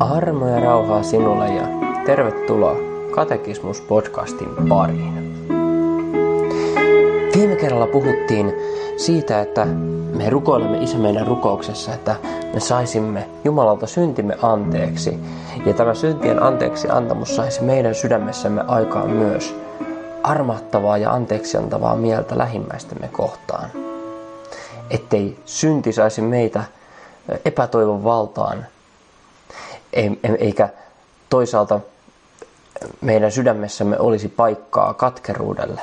Armo ja rauhaa sinulle ja tervetuloa Katekismus-podcastin pariin. Viime kerralla puhuttiin siitä, että me rukoilemme Isä meidän rukouksessa, että me saisimme Jumalalta syntimme anteeksi. Ja tämä syntien anteeksi antamus saisi meidän sydämessämme aikaan myös armahtavaa ja anteeksi antavaa mieltä lähimmäistemme kohtaan. Ettei synti saisi meitä epätoivon valtaan, eikä toisaalta meidän sydämessämme olisi paikkaa katkeruudelle.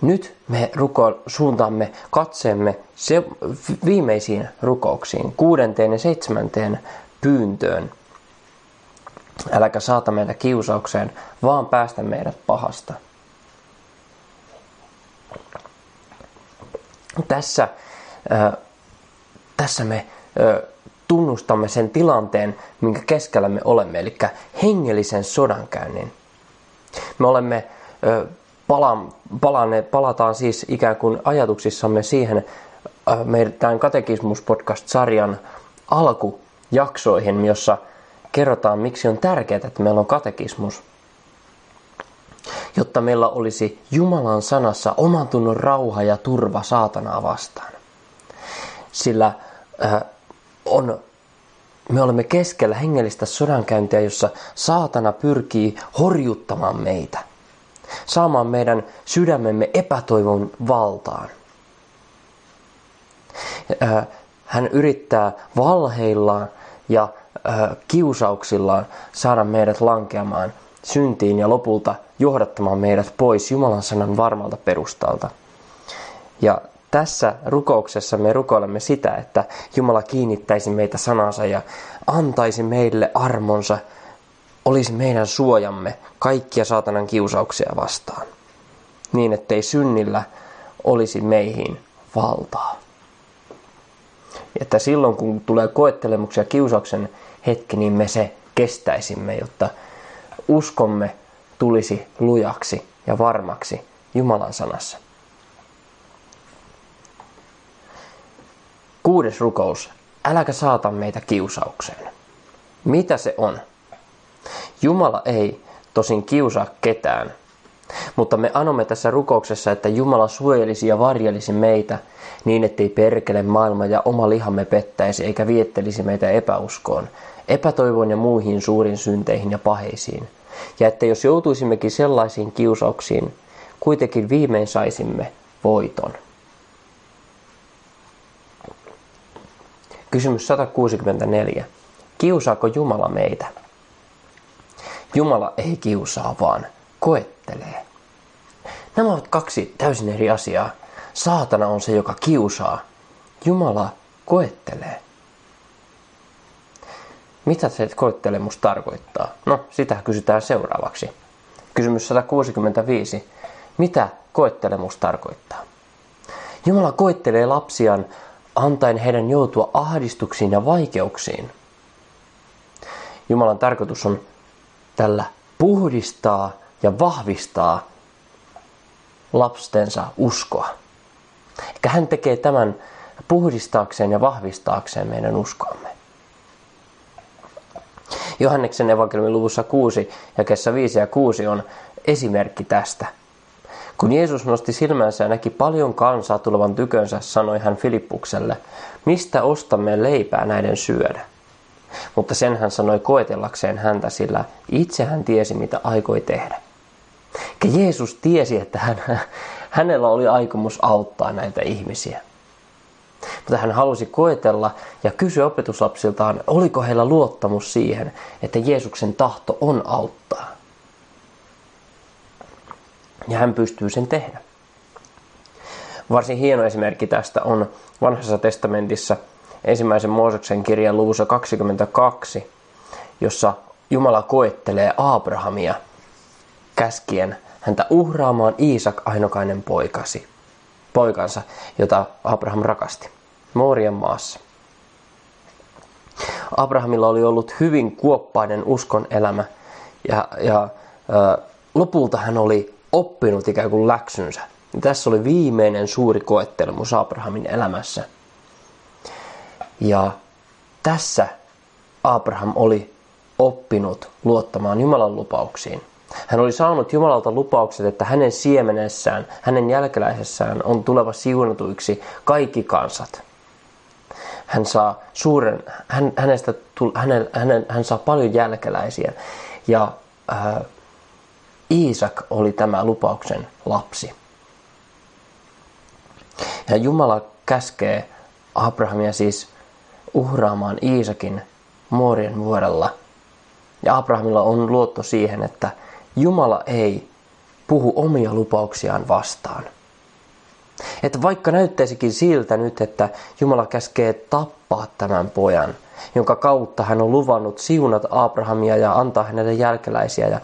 Nyt me ruko- suuntaamme katseemme se viimeisiin rukouksiin, kuudenteen ja seitsemänteen pyyntöön. Äläkä saata meitä kiusaukseen, vaan päästä meidät pahasta. Tässä, äh, tässä me äh, tunnustamme sen tilanteen, minkä keskellä me olemme, eli hengellisen sodankäynnin. Me olemme pala, palanneet, palataan siis ikään kuin ajatuksissamme siihen meidän tämän katekismus-podcast-sarjan alkujaksoihin, jossa kerrotaan, miksi on tärkeää, että meillä on katekismus. Jotta meillä olisi Jumalan sanassa oman tunnon rauha ja turva saatanaa vastaan. Sillä äh, on, me olemme keskellä hengellistä sodankäyntiä, jossa saatana pyrkii horjuttamaan meitä, saamaan meidän sydämemme epätoivon valtaan. Hän yrittää valheillaan ja kiusauksillaan saada meidät lankeamaan syntiin ja lopulta johdattamaan meidät pois Jumalan sanan varmalta perustalta. Ja tässä rukouksessa me rukoilemme sitä, että Jumala kiinnittäisi meitä sanansa ja antaisi meille armonsa, olisi meidän suojamme kaikkia saatanan kiusauksia vastaan. Niin, ettei synnillä olisi meihin valtaa. Että silloin kun tulee koettelemuksia kiusauksen hetki, niin me se kestäisimme, jotta uskomme tulisi lujaksi ja varmaksi Jumalan sanassa. Kuudes rukous. Äläkä saata meitä kiusaukseen. Mitä se on? Jumala ei tosin kiusaa ketään, mutta me anomme tässä rukouksessa, että Jumala suojelisi ja varjelisi meitä niin, ettei perkele maailma ja oma lihamme pettäisi eikä viettelisi meitä epäuskoon, epätoivon ja muihin suurin synteihin ja paheisiin. Ja että jos joutuisimmekin sellaisiin kiusauksiin, kuitenkin viimein saisimme voiton. Kysymys 164. Kiusaako Jumala meitä? Jumala ei kiusaa, vaan koettelee. Nämä ovat kaksi täysin eri asiaa. Saatana on se, joka kiusaa. Jumala koettelee. Mitä se koettelemus tarkoittaa? No, sitä kysytään seuraavaksi. Kysymys 165. Mitä koettelemus tarkoittaa? Jumala koettelee lapsiaan antaen heidän joutua ahdistuksiin ja vaikeuksiin. Jumalan tarkoitus on tällä puhdistaa ja vahvistaa lapstensa uskoa. Eikä hän tekee tämän puhdistaakseen ja vahvistaakseen meidän uskoamme. Johanneksen evankeliumin luvussa 6 ja kessa 5 ja 6 on esimerkki tästä – kun Jeesus nosti silmänsä ja näki paljon kansaa tulevan tykönsä, sanoi hän Filippukselle, mistä ostamme leipää näiden syödä? Mutta sen hän sanoi koetellakseen häntä, sillä itse hän tiesi, mitä aikoi tehdä. Ja Jeesus tiesi, että hän, hänellä oli aikomus auttaa näitä ihmisiä. Mutta hän halusi koetella ja kysyä opetuslapsiltaan, oliko heillä luottamus siihen, että Jeesuksen tahto on auttaa. Ja hän pystyy sen tehdä. Varsin hieno esimerkki tästä on vanhassa testamentissa ensimmäisen Mooseksen kirjan luvussa 22, jossa Jumala koettelee Abrahamia käskien häntä uhraamaan Iisak ainokainen poikasi, poikansa, jota Abraham rakasti, Moorian maassa. Abrahamilla oli ollut hyvin kuoppainen uskon elämä ja, ja ö, lopulta hän oli oppinut ikään kuin läksynsä. Ja tässä oli viimeinen suuri koettelemus Abrahamin elämässä. Ja tässä Abraham oli oppinut luottamaan Jumalan lupauksiin. Hän oli saanut Jumalalta lupaukset, että hänen siemenessään, hänen jälkeläisessään on tuleva siunatuiksi kaikki kansat. Hän saa suuren, hän, hänestä, hänen, hänen, hän saa paljon jälkeläisiä ja äh, Iisak oli tämä lupauksen lapsi. Ja Jumala käskee Abrahamia siis uhraamaan Iisakin Moorien vuorella. Ja Abrahamilla on luotto siihen, että Jumala ei puhu omia lupauksiaan vastaan. Että vaikka näyttäisikin siltä nyt, että Jumala käskee tappaa tämän pojan, jonka kautta hän on luvannut siunata Abrahamia ja antaa hänelle jälkeläisiä ja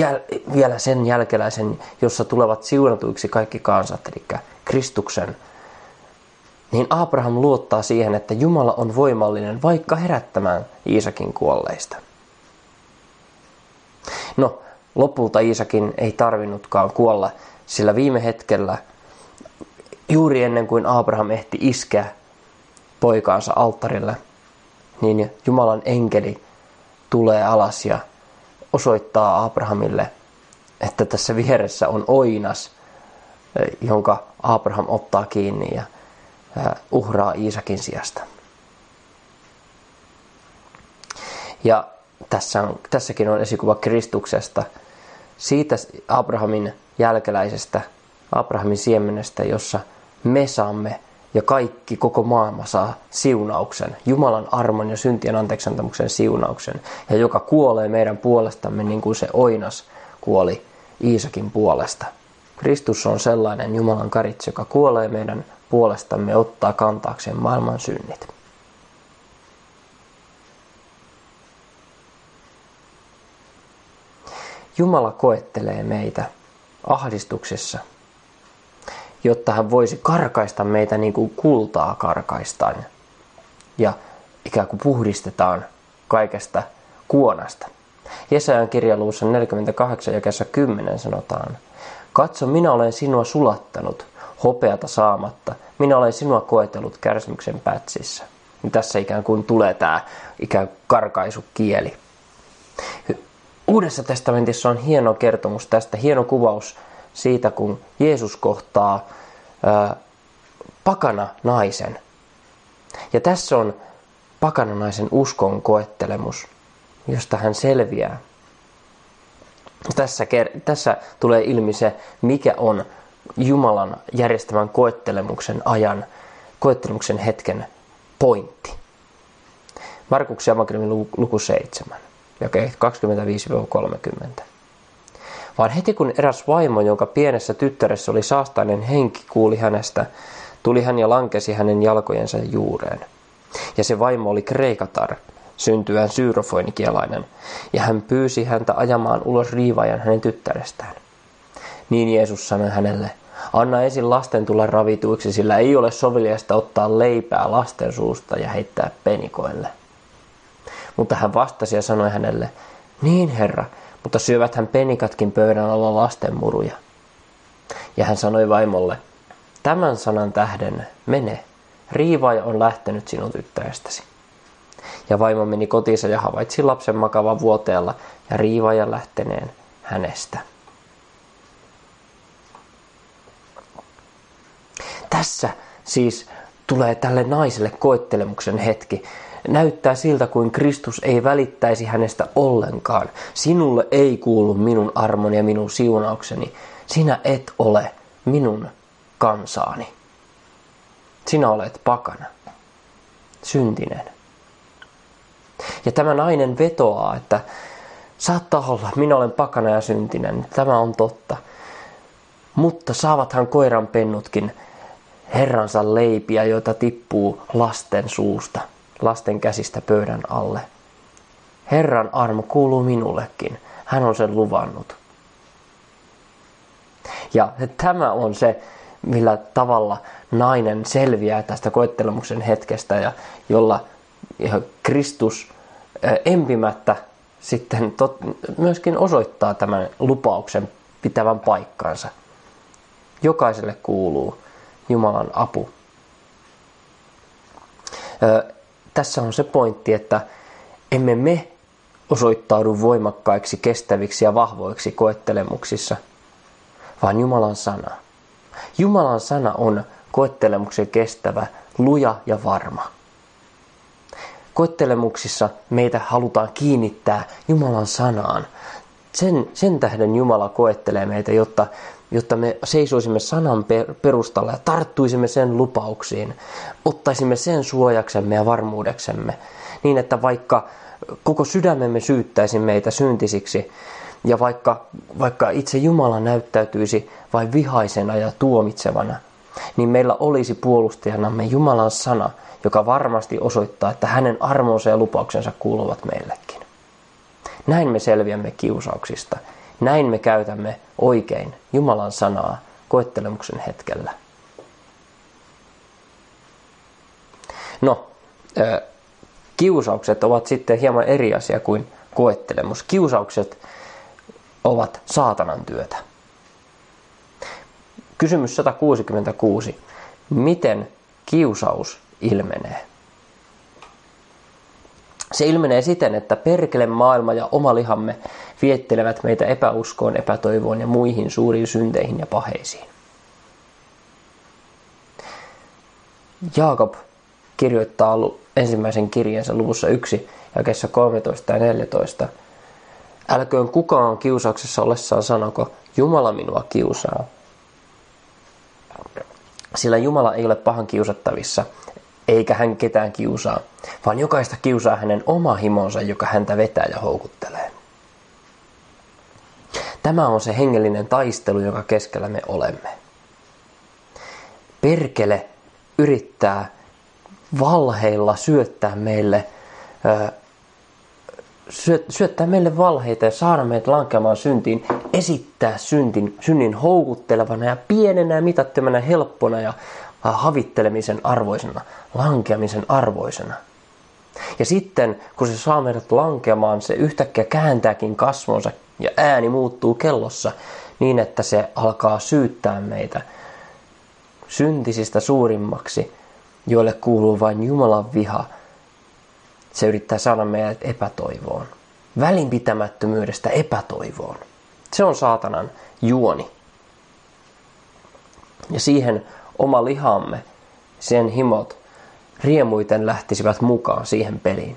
jäl- vielä sen jälkeläisen, jossa tulevat siunatuiksi kaikki kansat, eli Kristuksen, niin Abraham luottaa siihen, että Jumala on voimallinen vaikka herättämään Iisakin kuolleista. No, lopulta Iisakin ei tarvinnutkaan kuolla, sillä viime hetkellä, juuri ennen kuin Abraham ehti iskeä poikaansa alttarille, niin Jumalan enkeli tulee alas ja osoittaa Abrahamille, että tässä vieressä on oinas, jonka Abraham ottaa kiinni ja uhraa Iisakin sijasta. Ja tässä on, tässäkin on esikuva Kristuksesta, siitä Abrahamin jälkeläisestä, Abrahamin siemenestä, jossa me saamme ja kaikki, koko maailma saa siunauksen, Jumalan armon ja syntien anteeksantamuksen siunauksen, ja joka kuolee meidän puolestamme niin kuin se oinas kuoli Iisakin puolesta. Kristus on sellainen Jumalan karitsi, joka kuolee meidän puolestamme ottaa kantaakseen maailman synnit. Jumala koettelee meitä ahdistuksessa, jotta hän voisi karkaista meitä niin kuin kultaa karkaistaan ja ikään kuin puhdistetaan kaikesta kuonasta. Jesajan kirjaluussa 48 ja 10 sanotaan, Katso, minä olen sinua sulattanut, hopeata saamatta. Minä olen sinua koetellut kärsimyksen pätsissä. Ja tässä ikään kuin tulee tämä ikään kuin karkaisukieli. Uudessa testamentissa on hieno kertomus tästä, hieno kuvaus siitä, kun Jeesus kohtaa pakana naisen. Ja tässä on pakana naisen uskon koettelemus, josta hän selviää. Tässä, tässä tulee ilmi se, mikä on Jumalan järjestämän koettelemuksen ajan, koettelemuksen hetken pointti. Markuksen evankeliumin luku 7, jakeet 25-30. Vaan heti kun eräs vaimo, jonka pienessä tyttäressä oli saastainen henki, kuuli hänestä, tuli hän ja lankesi hänen jalkojensa juureen. Ja se vaimo oli kreikatar, syntyään syyrofoinikielainen, ja hän pyysi häntä ajamaan ulos riivaajan hänen tyttärestään. Niin Jeesus sanoi hänelle, anna ensin lasten tulla ravituiksi, sillä ei ole soveliasta ottaa leipää lasten suusta ja heittää penikoille. Mutta hän vastasi ja sanoi hänelle, niin herra, mutta syövät hän penikatkin pöydän alla lasten muruja. Ja hän sanoi vaimolle, tämän sanan tähden mene, riivaaja on lähtenyt sinun tyttärestäsi. Ja vaimo meni kotiinsa ja havaitsi lapsen makavan vuoteella ja riivaajan lähteneen hänestä. Tässä siis tulee tälle naiselle koettelemuksen hetki. Näyttää siltä, kuin Kristus ei välittäisi hänestä ollenkaan. Sinulle ei kuulu minun armoni ja minun siunaukseni. Sinä et ole minun kansaani. Sinä olet pakana, syntinen. Ja tämä nainen vetoaa, että saattaa olla, minä olen pakana ja syntinen, tämä on totta. Mutta saavathan koiran pennutkin Herransa leipiä, joita tippuu lasten suusta, lasten käsistä pöydän alle. Herran armo kuuluu minullekin. Hän on sen luvannut. Ja tämä on se, millä tavalla nainen selviää tästä koettelemuksen hetkestä ja jolla Kristus empimättä sitten tot, myöskin osoittaa tämän lupauksen pitävän paikkansa. Jokaiselle kuuluu Jumalan apu. Tässä on se pointti, että emme me osoittaudu voimakkaiksi, kestäviksi ja vahvoiksi koettelemuksissa, vaan Jumalan sana. Jumalan sana on koettelemuksen kestävä, luja ja varma. Koettelemuksissa meitä halutaan kiinnittää Jumalan sanaan. Sen, sen tähden Jumala koettelee meitä, jotta, jotta me seisoisimme sanan perustalla ja tarttuisimme sen lupauksiin. Ottaisimme sen suojaksemme ja varmuudeksemme. Niin, että vaikka koko sydämemme syyttäisi meitä syntisiksi, ja vaikka, vaikka itse Jumala näyttäytyisi vain vihaisena ja tuomitsevana, niin meillä olisi puolustajanamme Jumalan sana, joka varmasti osoittaa, että hänen armonsa ja lupauksensa kuuluvat meillekin. Näin me selviämme kiusauksista. Näin me käytämme oikein Jumalan sanaa koettelemuksen hetkellä. No, kiusaukset ovat sitten hieman eri asia kuin koettelemus. Kiusaukset ovat saatanan työtä. Kysymys 166. Miten kiusaus ilmenee? Se ilmenee siten, että perkele maailma ja oma lihamme viettelevät meitä epäuskoon, epätoivoon ja muihin suuriin synteihin ja paheisiin. Jaakob kirjoittaa ensimmäisen kirjeensä luvussa 1 jakeessa 13 ja 14. Älköön kukaan kiusauksessa ollessaan sanoko, Jumala minua kiusaa. Sillä Jumala ei ole pahan kiusattavissa, eikä hän ketään kiusaa, vaan jokaista kiusaa hänen oma himonsa, joka häntä vetää ja houkuttelee. Tämä on se hengellinen taistelu, joka keskellä me olemme. Perkele yrittää valheilla syöttää meille, syöttää meille valheita ja saada meidät lankeamaan syntiin, esittää syntin, synnin houkuttelevana ja pienenä ja mitattomana helppona ja havittelemisen arvoisena, lankeamisen arvoisena. Ja sitten, kun se saa meidät lankeamaan, se yhtäkkiä kääntääkin kasvonsa ja ääni muuttuu kellossa niin, että se alkaa syyttää meitä syntisistä suurimmaksi joille kuuluu vain Jumalan viha. Se yrittää saada meidät epätoivoon. Välinpitämättömyydestä epätoivoon. Se on saatanan juoni. Ja siihen oma lihamme, sen himot, riemuiten lähtisivät mukaan siihen peliin.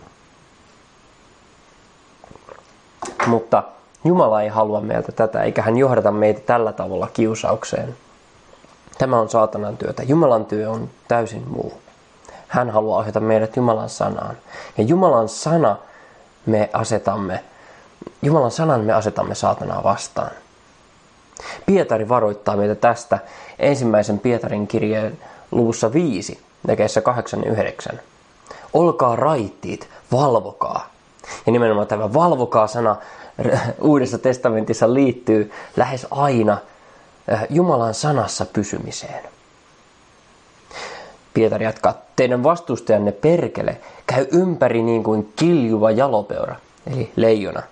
Mutta Jumala ei halua meiltä tätä, eikä hän johdata meitä tällä tavalla kiusaukseen. Tämä on saatanan työtä. Jumalan työ on täysin muu. Hän haluaa ohjata meidät Jumalan sanaan. Ja Jumalan sana me asetamme, Jumalan sanan me asetamme saatanaa vastaan. Pietari varoittaa meitä tästä ensimmäisen Pietarin kirjeen luvussa 5, jakeessa 8 ja 9. Olkaa raittiit, valvokaa. Ja nimenomaan tämä valvokaa sana Uudessa testamentissa liittyy lähes aina eh, Jumalan sanassa pysymiseen. Pietari jatkaa, teidän vastustajanne perkele käy ympäri niin kuin kiljuva jalopeura, eli leijona,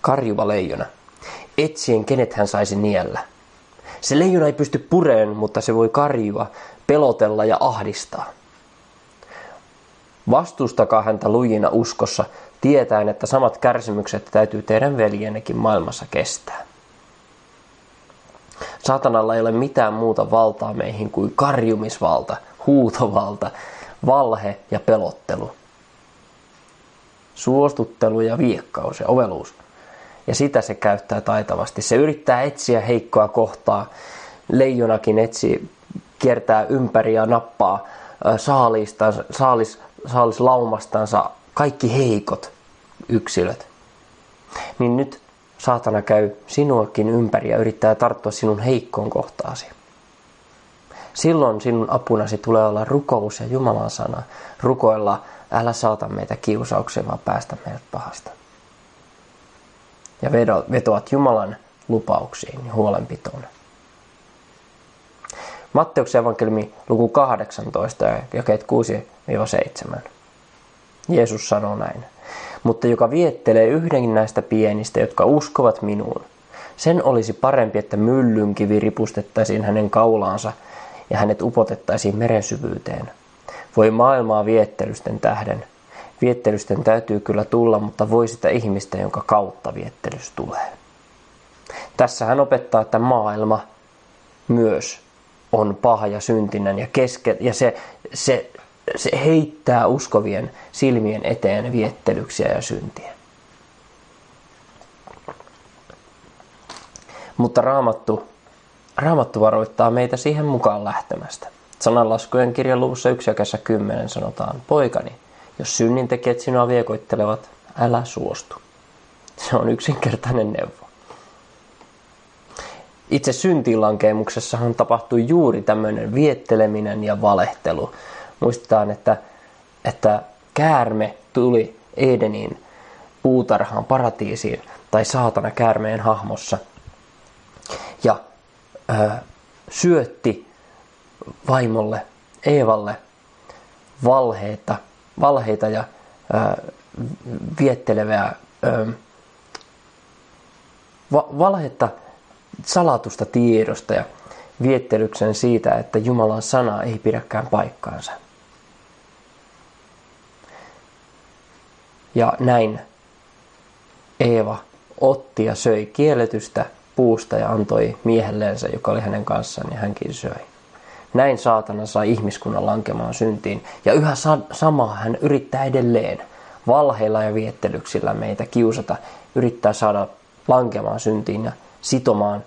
karjuva leijona, etsien kenet hän saisi niellä. Se leijona ei pysty pureen, mutta se voi karjua, pelotella ja ahdistaa. Vastustakaa häntä lujina uskossa, tietäen, että samat kärsimykset täytyy teidän veljennekin maailmassa kestää. Saatanalla ei ole mitään muuta valtaa meihin kuin karjumisvalta, huutovalta, valhe ja pelottelu. Suostuttelu ja viekkaus ja oveluus. Ja sitä se käyttää taitavasti. Se yrittää etsiä heikkoa kohtaa. Leijonakin etsii, kiertää ympäri ja nappaa saalista, saalis, saalislaumastansa kaikki heikot yksilöt. Niin nyt saatana käy sinuakin ympäri ja yrittää tarttua sinun heikkoon kohtaasi. Silloin sinun apunasi tulee olla rukous ja Jumalan sana. Rukoilla, älä saata meitä kiusaukseen, vaan päästä meidät pahasta. Ja vetoat Jumalan lupauksiin ja huolenpitoon. Matteuksen evankeliumi luku 18, jakeet 6-7. Jeesus sanoo näin. Mutta joka viettelee yhden näistä pienistä, jotka uskovat minuun, sen olisi parempi, että myllynkivi ripustettaisiin hänen kaulaansa – ja hänet upotettaisiin meren syvyyteen. Voi maailmaa viettelysten tähden. Viettelysten täytyy kyllä tulla, mutta voi sitä ihmistä, jonka kautta viettelys tulee. Tässä hän opettaa, että maailma myös on paha ja syntinen ja, keske, ja se, se, se heittää uskovien silmien eteen viettelyksiä ja syntiä. Mutta raamattu, raamattu varoittaa meitä siihen mukaan lähtemästä. Sananlaskujen kirjan luvussa 1 ja 10 sanotaan, poikani, jos synnintekijät sinua viekoittelevat, älä suostu. Se on yksinkertainen neuvo. Itse syntiinlankeemuksessahan tapahtui juuri tämmöinen vietteleminen ja valehtelu. Muistetaan, että, että käärme tuli Edeniin puutarhaan, paratiisiin tai saatana käärmeen hahmossa ja ö, syötti vaimolle, Eevalle valheita, valheita ja ö, viettelevää ö, va, valhetta salatusta tiedosta ja viettelyksen siitä, että Jumalan sana ei pidäkään paikkaansa. Ja näin Eeva otti ja söi kielletystä puusta ja antoi miehelleensä, joka oli hänen kanssaan, ja hänkin söi. Näin saatana sai ihmiskunnan lankemaan syntiin, ja yhä sa- samaa hän yrittää edelleen valheilla ja viettelyksillä meitä kiusata, yrittää saada lankemaan syntiin ja sitomaan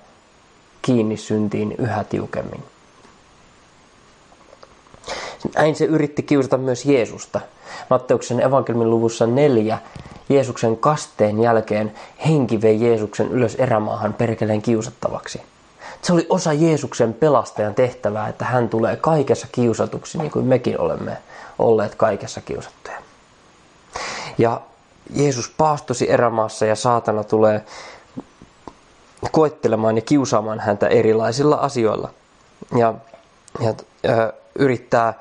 kiinni syntiin yhä tiukemmin. Näin se yritti kiusata myös Jeesusta. Matteuksen evankeliumin luvussa neljä Jeesuksen kasteen jälkeen henki vei Jeesuksen ylös erämaahan perkeleen kiusattavaksi. Se oli osa Jeesuksen pelastajan tehtävää, että hän tulee kaikessa kiusatuksi, niin kuin mekin olemme olleet kaikessa kiusattuja. Ja Jeesus paastosi erämaassa ja saatana tulee koettelemaan ja kiusaamaan häntä erilaisilla asioilla. Ja, ja ö, yrittää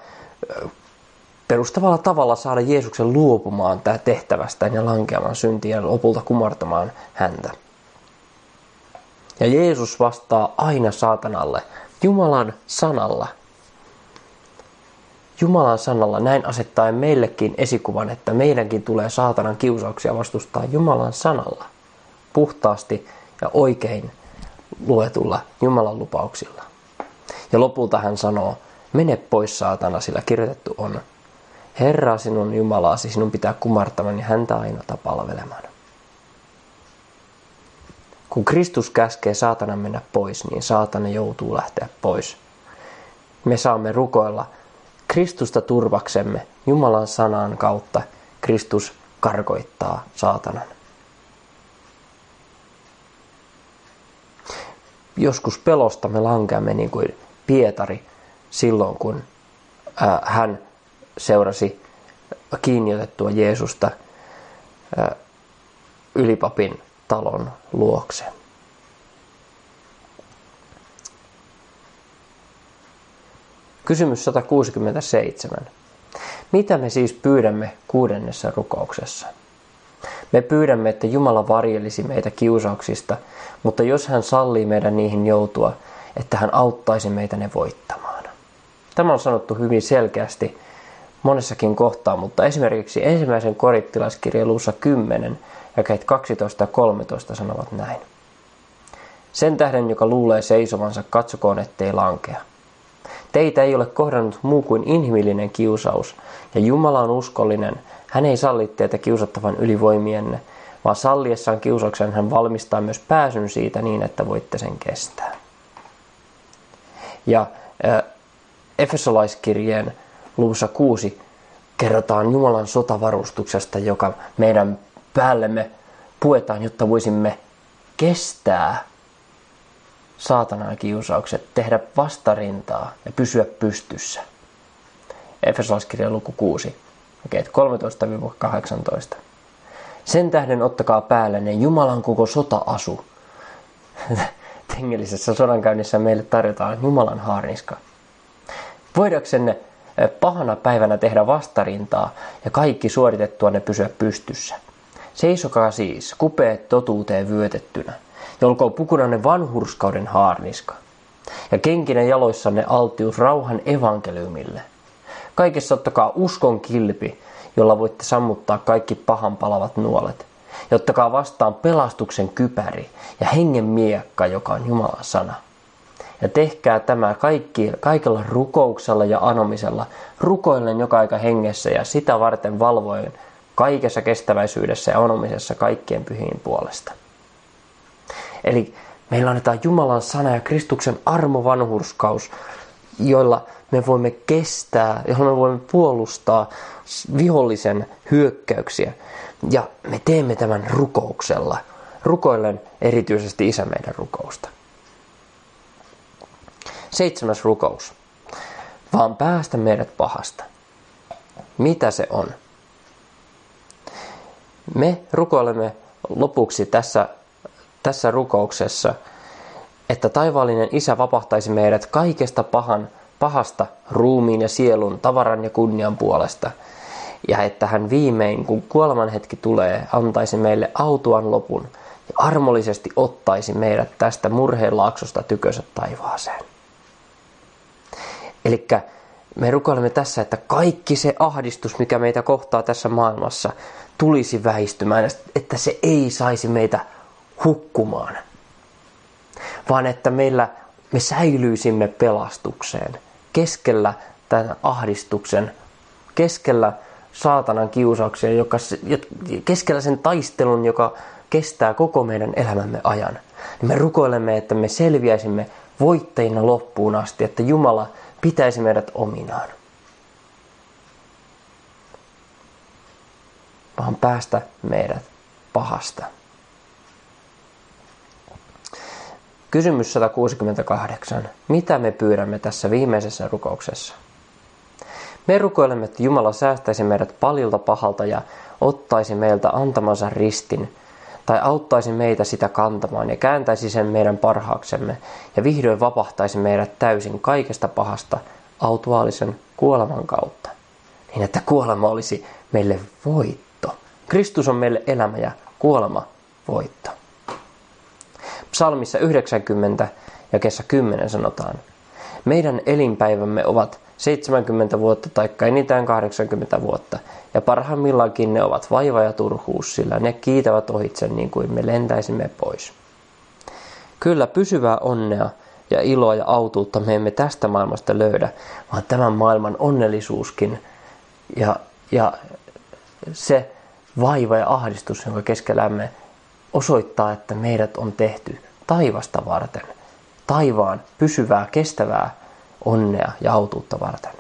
perustavalla tavalla saada Jeesuksen luopumaan tästä tehtävästään ja lankeamaan syntiin ja lopulta kumartamaan häntä. Ja Jeesus vastaa aina saatanalle Jumalan sanalla. Jumalan sanalla näin asettaen meillekin esikuvan, että meidänkin tulee saatanan kiusauksia vastustaa Jumalan sanalla. Puhtaasti ja oikein luetulla Jumalan lupauksilla. Ja lopulta hän sanoo, mene pois saatana, sillä kirjoitettu on, Herra sinun Jumalasi, sinun pitää kumartamaan ja häntä aina palvelemaan. Kun Kristus käskee saatana mennä pois, niin saatana joutuu lähteä pois. Me saamme rukoilla Kristusta turvaksemme Jumalan sanan kautta. Kristus karkoittaa saatanan. Joskus pelosta me lankeamme niin kuin Pietari silloin, kun hän seurasi kiinni otettua Jeesusta ylipapin talon luokse. Kysymys 167. Mitä me siis pyydämme kuudennessa rukouksessa? Me pyydämme, että Jumala varjelisi meitä kiusauksista, mutta jos hän sallii meidän niihin joutua, että hän auttaisi meitä ne voittamaan. Tämä on sanottu hyvin selkeästi monessakin kohtaa, mutta esimerkiksi ensimmäisen korittilaiskirjan luussa 10 ja 12 ja 13 sanovat näin. Sen tähden, joka luulee seisovansa, katsokoon ettei lankea. Teitä ei ole kohdannut muu kuin inhimillinen kiusaus, ja Jumala on uskollinen. Hän ei salli teitä kiusattavan ylivoimienne, vaan salliessaan kiusauksen hän valmistaa myös pääsyn siitä niin, että voitte sen kestää. Ja äh, Efesolaiskirjeen luvussa 6 kerrotaan Jumalan sotavarustuksesta, joka meidän päällemme puetaan, jotta voisimme kestää saatanan kiusaukset, tehdä vastarintaa ja pysyä pystyssä. Efesolaiskirja luku 6, okay, 13-18. Sen tähden ottakaa päällenne Jumalan koko sota-asu. Tengellisessä sodankäynnissä meille tarjotaan Jumalan haarniska. Voidaksenne pahana päivänä tehdä vastarintaa ja kaikki suoritettua ne pysyä pystyssä. Seisokaa siis, kupeet totuuteen vyötettynä, ja olkoon pukunanne vanhurskauden haarniska, ja kenkinen jaloissanne alttius rauhan evankeliumille. Kaikessa ottakaa uskon kilpi, jolla voitte sammuttaa kaikki pahan palavat nuolet. Ja ottakaa vastaan pelastuksen kypäri ja hengen miekka, joka on Jumalan sana. Ja tehkää tämä kaikki, kaikella rukouksella ja anomisella, rukoillen joka aika hengessä ja sitä varten valvoen kaikessa kestäväisyydessä ja anomisessa kaikkien pyhiin puolesta. Eli meillä annetaan Jumalan sana ja Kristuksen armovanhurskaus, joilla me voimme kestää, jolla me voimme puolustaa vihollisen hyökkäyksiä. Ja me teemme tämän rukouksella. Rukoillen erityisesti isä meidän rukousta. Seitsemäs rukous. Vaan päästä meidät pahasta. Mitä se on? Me rukoilemme lopuksi tässä, tässä rukouksessa, että taivaallinen isä vapahtaisi meidät kaikesta pahan, pahasta ruumiin ja sielun, tavaran ja kunnian puolesta. Ja että hän viimein, kun kuoleman hetki tulee, antaisi meille autuan lopun ja armollisesti ottaisi meidät tästä murheenlaaksosta tykönsä taivaaseen. Eli me rukoilemme tässä, että kaikki se ahdistus, mikä meitä kohtaa tässä maailmassa, tulisi väistymään, että se ei saisi meitä hukkumaan, vaan että meillä me säilyisimme pelastukseen keskellä tämän ahdistuksen, keskellä saatanan kiusauksia, joka, keskellä sen taistelun, joka kestää koko meidän elämämme ajan. Me rukoilemme, että me selviäisimme voittajina loppuun asti, että Jumala pitäisi meidät ominaan. Vaan päästä meidät pahasta. Kysymys 168. Mitä me pyydämme tässä viimeisessä rukouksessa? Me rukoilemme, että Jumala säästäisi meidät paljolta pahalta ja ottaisi meiltä antamansa ristin, tai auttaisi meitä sitä kantamaan ja kääntäisi sen meidän parhaaksemme ja vihdoin vapahtaisi meidät täysin kaikesta pahasta autuaalisen kuoleman kautta. Niin että kuolema olisi meille voitto. Kristus on meille elämä ja kuolema voitto. Psalmissa 90 ja kesä 10 sanotaan, meidän elinpäivämme ovat 70 vuotta tai enintään 80 vuotta, ja parhaimmillaankin ne ovat vaiva ja turhuus, sillä ne kiitävät ohitse niin kuin me lentäisimme pois. Kyllä pysyvää onnea ja iloa ja autuutta me emme tästä maailmasta löydä, vaan tämän maailman onnellisuuskin ja, ja se vaiva ja ahdistus, jonka keskellämme osoittaa, että meidät on tehty taivasta varten, taivaan pysyvää, kestävää onnea ja autuutta varten.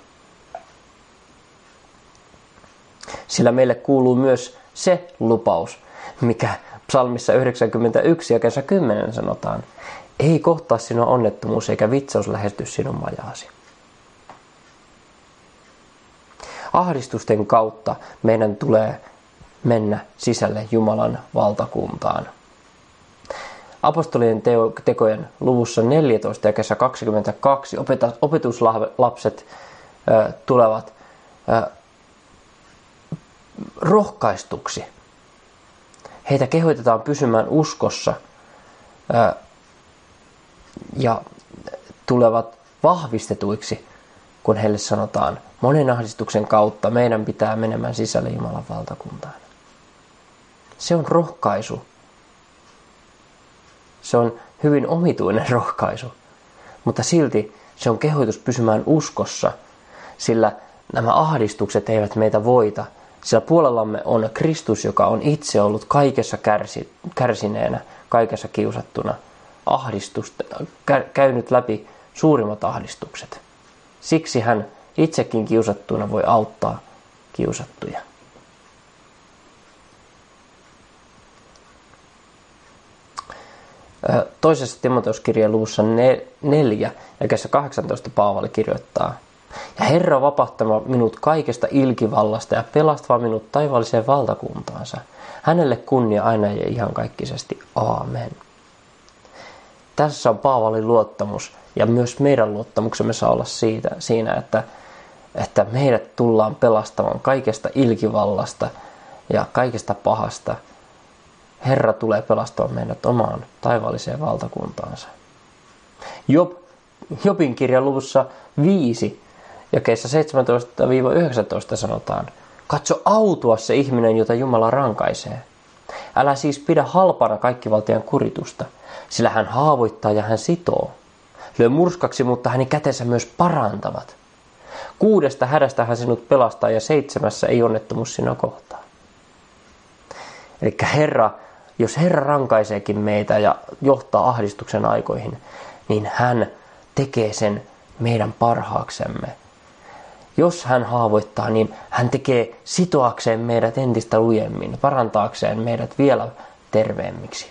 Sillä meille kuuluu myös se lupaus, mikä psalmissa 91 ja kesä 10 sanotaan. Ei kohtaa sinua onnettomuus eikä vitsaus lähesty sinun majaasi. Ahdistusten kautta meidän tulee mennä sisälle Jumalan valtakuntaan. Apostolien tekojen luvussa 14 ja kesä 22 opetuslapset tulevat rohkaistuksi. Heitä kehoitetaan pysymään uskossa ja tulevat vahvistetuiksi, kun heille sanotaan, monen ahdistuksen kautta meidän pitää menemään sisälle Jumalan valtakuntaan. Se on rohkaisu se on hyvin omituinen rohkaisu, mutta silti se on kehoitus pysymään uskossa, sillä nämä ahdistukset eivät meitä voita, sillä puolellamme on Kristus, joka on itse ollut kaikessa kärsi, kärsineenä, kaikessa kiusattuna, ahdistusta, käynyt läpi suurimmat ahdistukset. Siksi hän itsekin kiusattuna voi auttaa kiusattuja. Toisessa Timoteuskirjan luvussa 4 ja kesä 18 Paavali kirjoittaa, ja Herra vapahtama minut kaikesta ilkivallasta ja pelastava minut taivaalliseen valtakuntaansa. Hänelle kunnia aina ja ihan kaikkisesti. Aamen. Tässä on Paavalin luottamus ja myös meidän luottamuksemme saa olla siitä, siinä, että, että meidät tullaan pelastamaan kaikesta ilkivallasta ja kaikesta pahasta – Herra tulee pelastamaan meidät omaan taivaalliseen valtakuntaansa. Job, Jobin kirjan luvussa 5 ja keissä 17-19 sanotaan, Katso autua se ihminen, jota Jumala rankaisee. Älä siis pidä halpana kaikkivaltian kuritusta, sillä hän haavoittaa ja hän sitoo. Lyö murskaksi, mutta hänen kätensä myös parantavat. Kuudesta hädästä hän sinut pelastaa ja seitsemässä ei onnettomuus sinua kohtaa. Eli Herra, jos Herra rankaiseekin meitä ja johtaa ahdistuksen aikoihin, niin hän tekee sen meidän parhaaksemme. Jos hän haavoittaa, niin hän tekee sitoakseen meidät entistä lujemmin, parantaakseen meidät vielä terveemmiksi.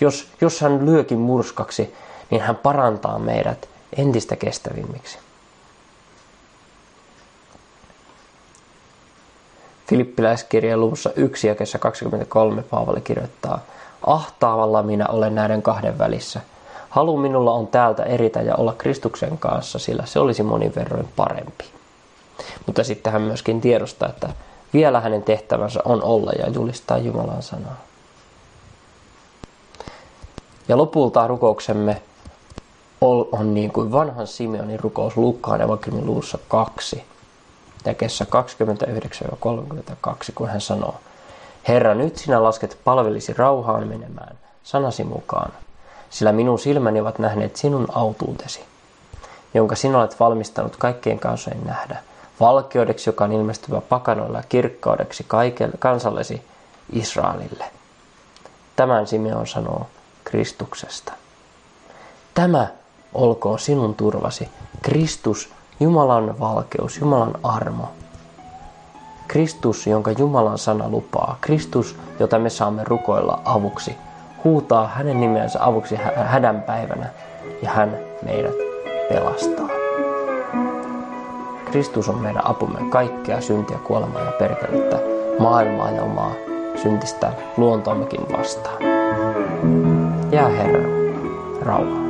Jos, jos hän lyökin murskaksi, niin hän parantaa meidät entistä kestävimmiksi. Filippiläiskirjan luvussa 1 jakessa 23 Paavali kirjoittaa, Ahtaavalla minä olen näiden kahden välissä. Halu minulla on täältä eritä ja olla Kristuksen kanssa, sillä se olisi monin verroin parempi. Mutta sitten hän myöskin tiedostaa, että vielä hänen tehtävänsä on olla ja julistaa Jumalan sanaa. Ja lopulta rukouksemme on niin kuin vanhan Simeonin rukous Lukkaan evankeliumin luussa 2, jakessa 29-32, kun hän sanoo, Herra, nyt sinä lasket palvelisi rauhaan menemään, sanasi mukaan, sillä minun silmäni ovat nähneet sinun autuutesi, jonka sinä olet valmistanut kaikkien kansojen nähdä, valkeudeksi, joka on ilmestyvä pakanoilla kirkkaudeksi kaikelle kansallesi Israelille. Tämän Simeon sanoo Kristuksesta. Tämä olkoon sinun turvasi, Kristus, Jumalan valkeus, Jumalan armo. Kristus, jonka Jumalan sana lupaa, Kristus, jota me saamme rukoilla avuksi, huutaa hänen nimensä avuksi hädän päivänä ja hän meidät pelastaa. Kristus on meidän apumme kaikkea syntiä, kuolemaa ja perkelettä, maailmaa ja omaa syntistä luontoammekin vastaan. Jää Herra, rauha.